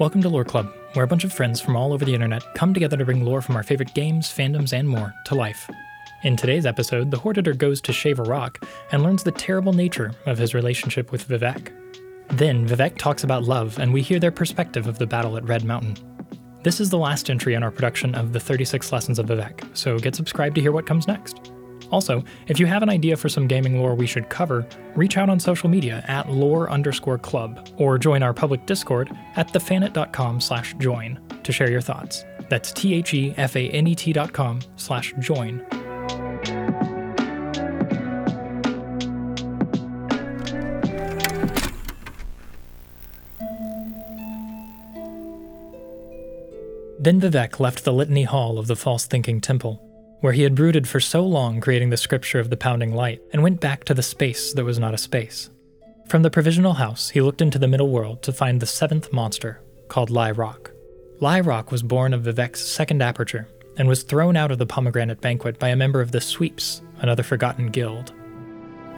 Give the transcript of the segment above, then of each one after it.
Welcome to Lore Club, where a bunch of friends from all over the internet come together to bring lore from our favorite games, fandoms, and more to life. In today's episode, the Hortator goes to shave a rock and learns the terrible nature of his relationship with Vivec. Then, Vivec talks about love, and we hear their perspective of the battle at Red Mountain. This is the last entry in our production of the 36 Lessons of Vivec, so get subscribed to hear what comes next. Also, if you have an idea for some gaming lore we should cover, reach out on social media at lore underscore club or join our public Discord at thefanet.com slash join to share your thoughts. That's T-H-E-F-A-N-E-T dot com slash join. Then Vivec left the Litany Hall of the False Thinking Temple, where he had brooded for so long creating the scripture of the pounding light, and went back to the space that was not a space. From the provisional house, he looked into the middle world to find the seventh monster, called Lie Rock. Lie Rock was born of Vivec's second aperture, and was thrown out of the pomegranate banquet by a member of the Sweeps, another forgotten guild.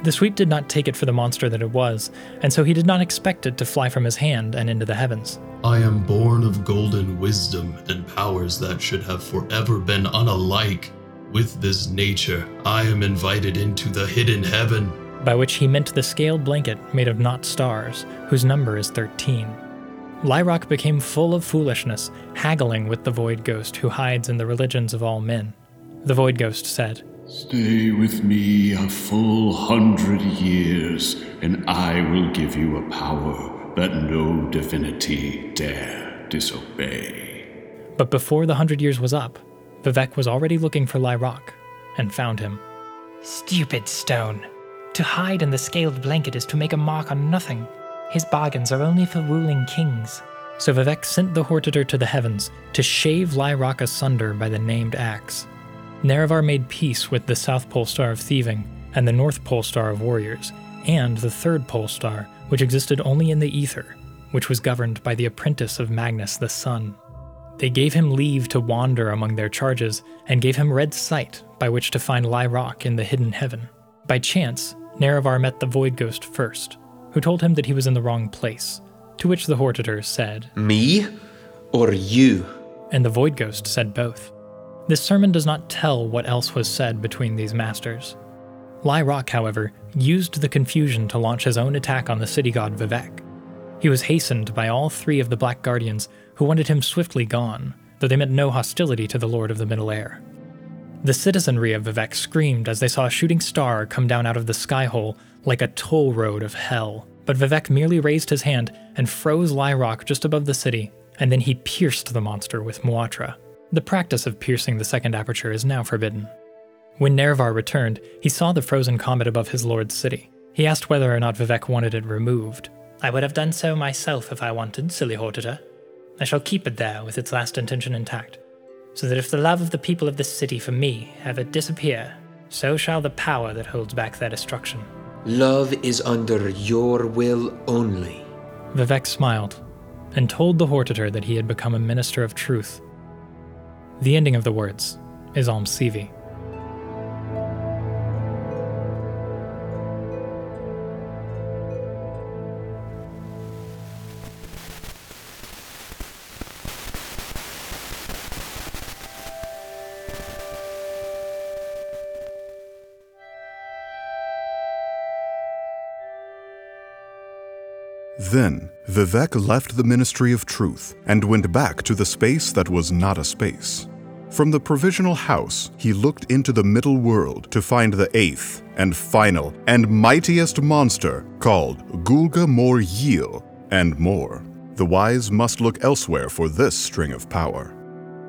The sweep did not take it for the monster that it was, and so he did not expect it to fly from his hand and into the heavens. I am born of golden wisdom and powers that should have forever been unalike. With this nature, I am invited into the hidden heaven. By which he meant the scaled blanket made of not stars, whose number is 13. Lie Rock became full of foolishness, haggling with the Void Ghost who hides in the religions of all men. The Void Ghost said, Stay with me a full hundred years, and I will give you a power that no divinity dare disobey. But before the hundred years was up, Vivec was already looking for Lie Rock and found him. Stupid stone. To hide in the scaled blanket is to make a mark on nothing. His bargains are only for ruling kings. So Vivec sent the Hortator to the heavens to shave Lie Rock asunder by the named axe. Nerevar made peace with the South Pole Star of Thieving and the North Pole Star of Warriors, and the Third Pole Star, which existed only in the ether, which was governed by the apprentice of Magnus the Sun. They gave him leave to wander among their charges, and gave him red sight by which to find Lie Rock in the hidden heaven. By chance, Nerevar met the Void Ghost first, who told him that he was in the wrong place, to which the Hortator said, Me or you? And the Void Ghost said both. This sermon does not tell what else was said between these masters. Lie Rock, however, used the confusion to launch his own attack on the city god Vivec. He was hastened by all three of the Black Guardians, who wanted him swiftly gone, though they meant no hostility to the Lord of the Middle Air. The citizenry of Vivec screamed as they saw a shooting star come down out of the sky hole like a toll road of hell, but Vivec merely raised his hand and froze Lie Rock just above the city, and then he pierced the monster with Muatra. The practice of piercing the second aperture is now forbidden. When Nerevar returned, he saw the frozen comet above his lord's city. He asked whether or not Vivec wanted it removed. I would have done so myself if I wanted, silly Hortator. I shall keep it there with its last intention intact, so that if the love of the people of this city for me ever disappear, so shall the power that holds back their destruction. Love is under your will only. Vivec smiled and told the Hortator that he had become a minister of truth the ending of the words is Alm Then Vivec left the Ministry of Truth and went back to the space that was not a space. From the provisional house, he looked into the middle world to find the eighth and final and mightiest monster called Gulga Mor Yil and more. The wise must look elsewhere for this string of power.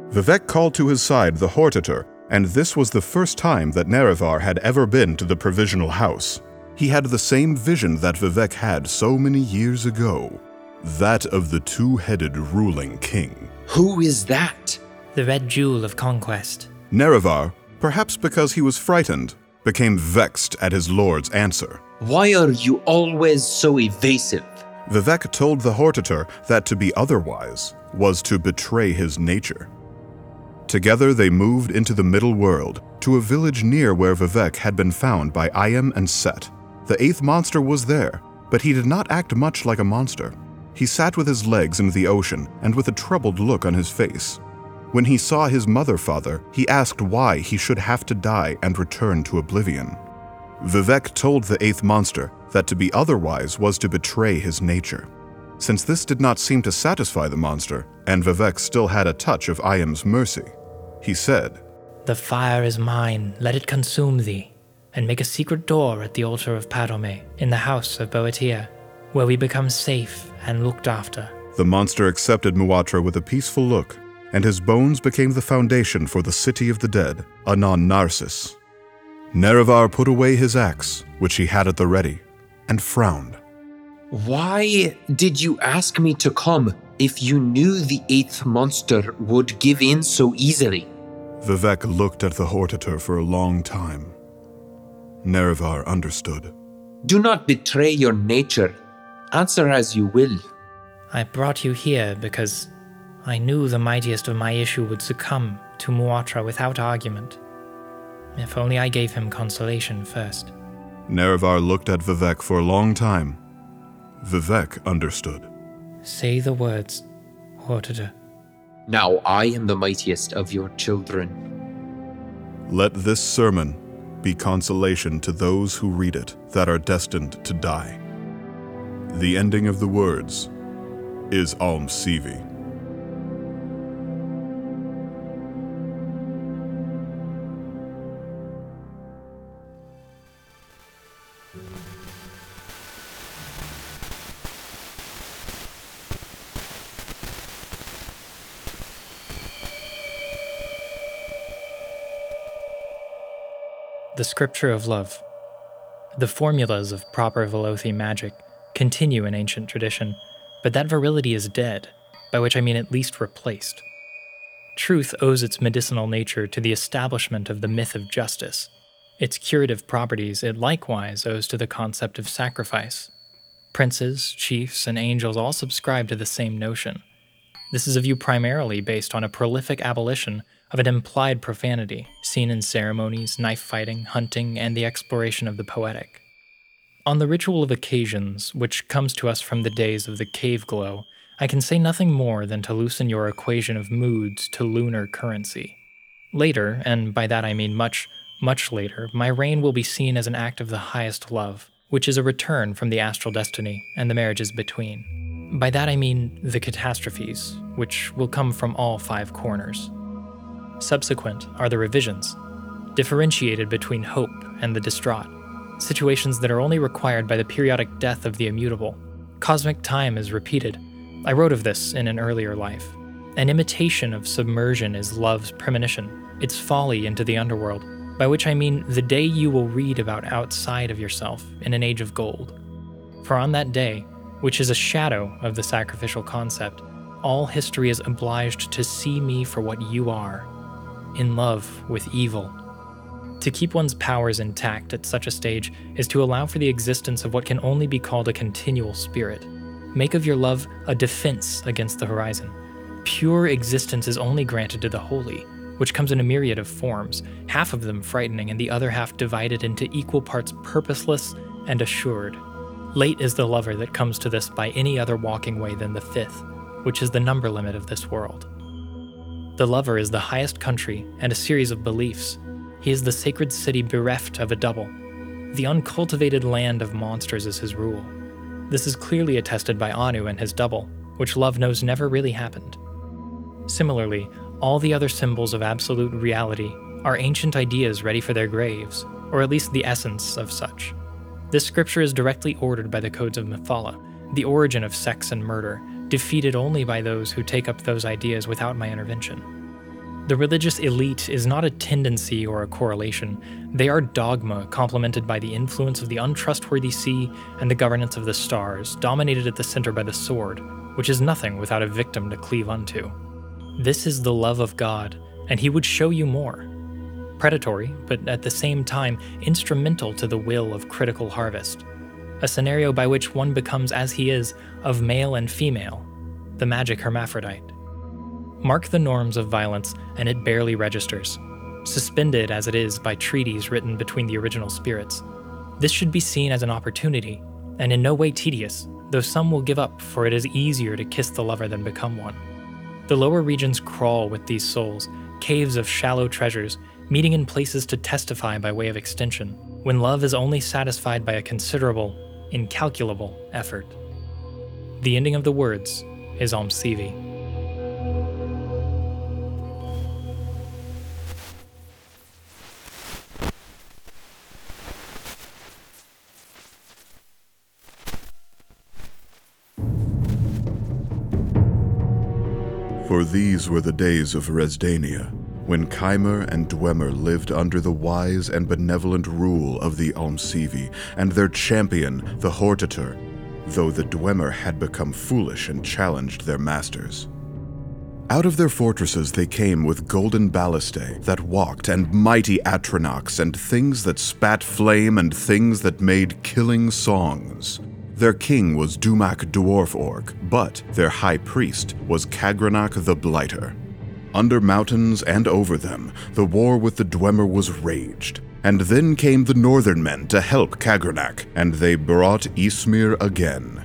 Vivec called to his side the Hortator, and this was the first time that Nerevar had ever been to the provisional house. He had the same vision that Vivec had so many years ago that of the two headed ruling king. Who is that? the red jewel of conquest. Nerevar, perhaps because he was frightened, became vexed at his lord's answer. Why are you always so evasive? Vivec told the Hortator that to be otherwise was to betray his nature. Together they moved into the middle world, to a village near where Vivec had been found by Ayem and Seht. The eighth monster was there, but he did not act much like a monster. He sat with his legs in the ocean and with a troubled look on his face. When he saw his mother father, he asked why he should have to die and return to oblivion. Vivec told the eighth monster that to be otherwise was to betray his nature. Since this did not seem to satisfy the monster, and Vivec still had a touch of Ayem's mercy, he said, The fire is mine, let it consume thee, and make a secret door at the altar of Padhome, in the house of Boethiah, where we become safe and looked after. The monster accepted Muatra with a peaceful look, and his bones became the foundation for the city of the dead, Anon Narcissus. Nerevar put away his axe, which he had at the ready, and frowned. Why did you ask me to come if you knew the eighth monster would give in so easily? Vivec looked at the Hortator for a long time. Nerevar understood. Do not betray your nature. Answer as you will. I brought you here because I knew the mightiest of my issue would succumb to Muatra without argument. If only I gave him consolation first. Nerevar looked at Vivec for a long time. Vivec understood. Say the words, Hortator. Now I am the mightiest of your children. Let this sermon be consolation to those who read it that are destined to die. The ending of the words is Alm The Scripture of Love. The formulas of proper Velothi magic continue in ancient tradition, but that virility is dead, by which I mean at least replaced. Truth owes its medicinal nature to the establishment of the myth of justice. Its curative properties it likewise owes to the concept of sacrifice. Princes, chiefs, and angels all subscribe to the same notion. This is a view primarily based on a prolific abolition of an implied profanity seen in ceremonies, knife fighting, hunting, and the exploration of the poetic. On the ritual of occasions, which comes to us from the days of the cave glow, I can say nothing more than to loosen your equation of moods to lunar currency. Later, and by that I mean much, much later, my reign will be seen as an act of the highest love, which is a return from the astral destiny and the marriages between. By that I mean the catastrophes, which will come from all five corners. Subsequent are the revisions, differentiated between hope and the distraught, situations that are only required by the periodic death of the immutable. Cosmic time is repeated. I wrote of this in an earlier life. An imitation of submersion is love's premonition, its folly into the underworld, by which I mean the day you will read about outside of yourself in an age of gold. For on that day, which is a shadow of the sacrificial concept, all history is obliged to see me for what you are in love with evil. To keep one's powers intact at such a stage is to allow for the existence of what can only be called a continual spirit. Make of your love a defense against the horizon. Pure existence is only granted to the holy, which comes in a myriad of forms, half of them frightening and the other half divided into equal parts purposeless and assured. Late is the lover that comes to this by any other walking way than the fifth, which is the number limit of this world. The lover is the highest country and a series of beliefs. He is the sacred city bereft of a double. The uncultivated land of monsters is his rule. This is clearly attested by Anu and his double, which love knows never really happened. Similarly, all the other symbols of absolute reality are ancient ideas ready for their graves, or at least the essence of such. This scripture is directly ordered by the codes of Mephala, the origin of sex and murder, defeated only by those who take up those ideas without my intervention. The religious elite is not a tendency or a correlation, they are dogma complemented by the influence of the untrustworthy sea and the governance of the stars, dominated at the center by the sword, which is nothing without a victim to cleave unto. This is the love of God, and He would show you more. Predatory, but at the same time instrumental to the will of critical harvest a scenario by which one becomes as he is, of male and female, the magic hermaphrodite. Mark the norms of violence, and it barely registers, suspended as it is by treaties written between the original spirits. This should be seen as an opportunity, and in no way tedious, though some will give up, for it is easier to kiss the lover than become one. The lower regions crawl with these souls, caves of shallow treasures, meeting in places to testify by way of extension, when love is only satisfied by a considerable, incalculable effort. The ending of the words is Almsivi. For these were the days of Resdaynia, when Chimer and Dwemer lived under the wise and benevolent rule of the Almsivi and their champion, the Hortator, though the Dwemer had become foolish and challenged their masters. Out of their fortresses they came with golden ballistae that walked, and mighty atronachs, and things that spat flame, and things that made killing songs. Their king was Dumac Dwarf Orc, but their high priest was Kagrenac the Blighter. Under mountains and over them, the war with the Dwemer was raged. And then came the northern men to help Kagrenac, and they brought Ysmir again.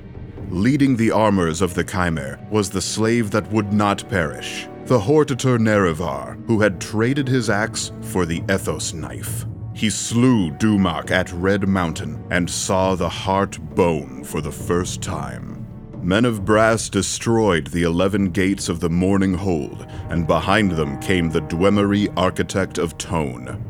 Leading the armors of the Chimer was the slave that would not perish, the Hortator Nerevar, who had traded his axe for the Ethos knife. He slew Dumac at Red Mountain and saw the heart bone for the first time. Men of brass destroyed the eleven gates of the Morning Hold, and behind them came the Dwemeri architect of Tone.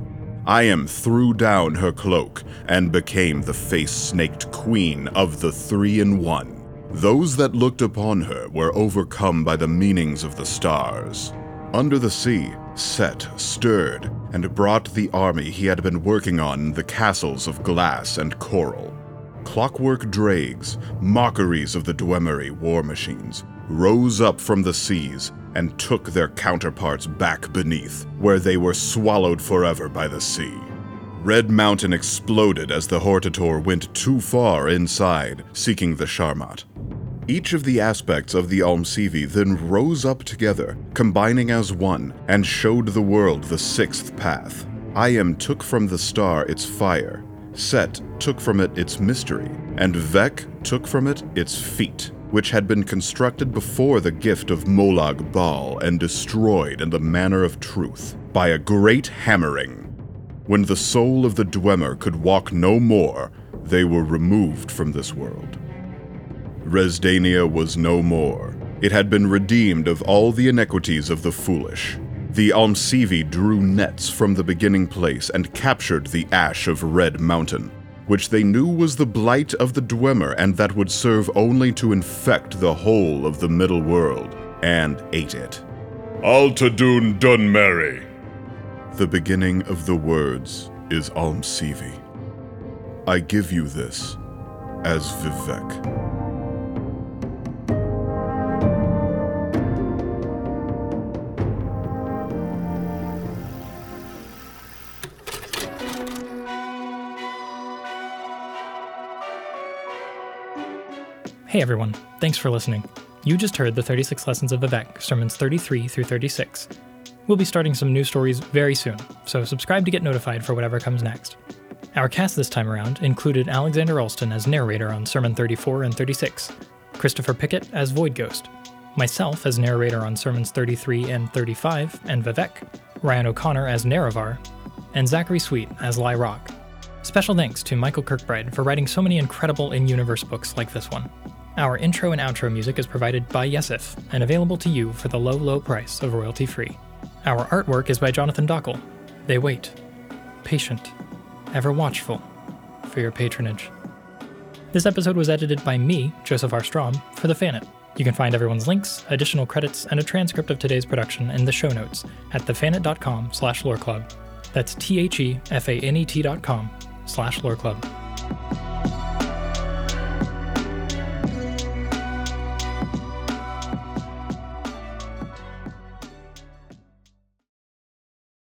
Ayem threw down her cloak and became the face snaked queen of the Three in One. Those that looked upon her were overcome by the meanings of the stars. Under the sea, Seht stirred and brought the army he had been working on the castles of glass and coral. Clockwork drags, mockeries of the Dwemeri war machines, rose up from the seas and took their counterparts back beneath, where they were swallowed forever by the sea. Red Mountain exploded as the Hortator went too far inside, seeking the Sharmat. Each of the aspects of the Almsivi then rose up together, combining as one, and showed the world the sixth path. Ayem took from the star its fire, Seht took from it its mystery, and Vehk took from it its feet, which had been constructed before the gift of Molag Bal and destroyed in the manner of truth, by a great hammering. When the soul of the Dwemer could walk no more, they were removed from this world. Resdaynia was no more. It had been redeemed of all the iniquities of the foolish. The Almsivi drew nets from the beginning place and captured the ash of Red Mountain, which they knew was the blight of the Dwemer and that would serve only to infect the whole of the Middle World, and ate it. Altadoon Dunmeri. The beginning of the words is Almsivi. I give you this as Vivec. Hey everyone, thanks for listening. You just heard the 36 Lessons of Vivec, sermons 33 through 36. We'll be starting some new stories very soon, so subscribe to get notified for whatever comes next. Our cast this time around included Alexander Alston as narrator on Sermon 34 and 36, Christopher Pickett as Void Ghost, myself as narrator on Sermons 33 and 35 and Vivec, Ryan O'Connor as Nerevar, and Zachary Sweet as Lie Rock. Special thanks to Michael Kirkbride for writing so many incredible in universe books like this one. Our intro and outro music is provided by Yesif and available to you for the low, low price of royalty free. Our artwork is by Jonathan Dockal. They wait, patient, ever watchful for your patronage. This episode was edited by me, Joseph R. Strom, for the Fanet. You can find everyone's links, additional credits, and a transcript of today's production in the show notes at thefanet.com slash loreclub. That's T-H-E-F-A-N-E-T dot com slash loreclub.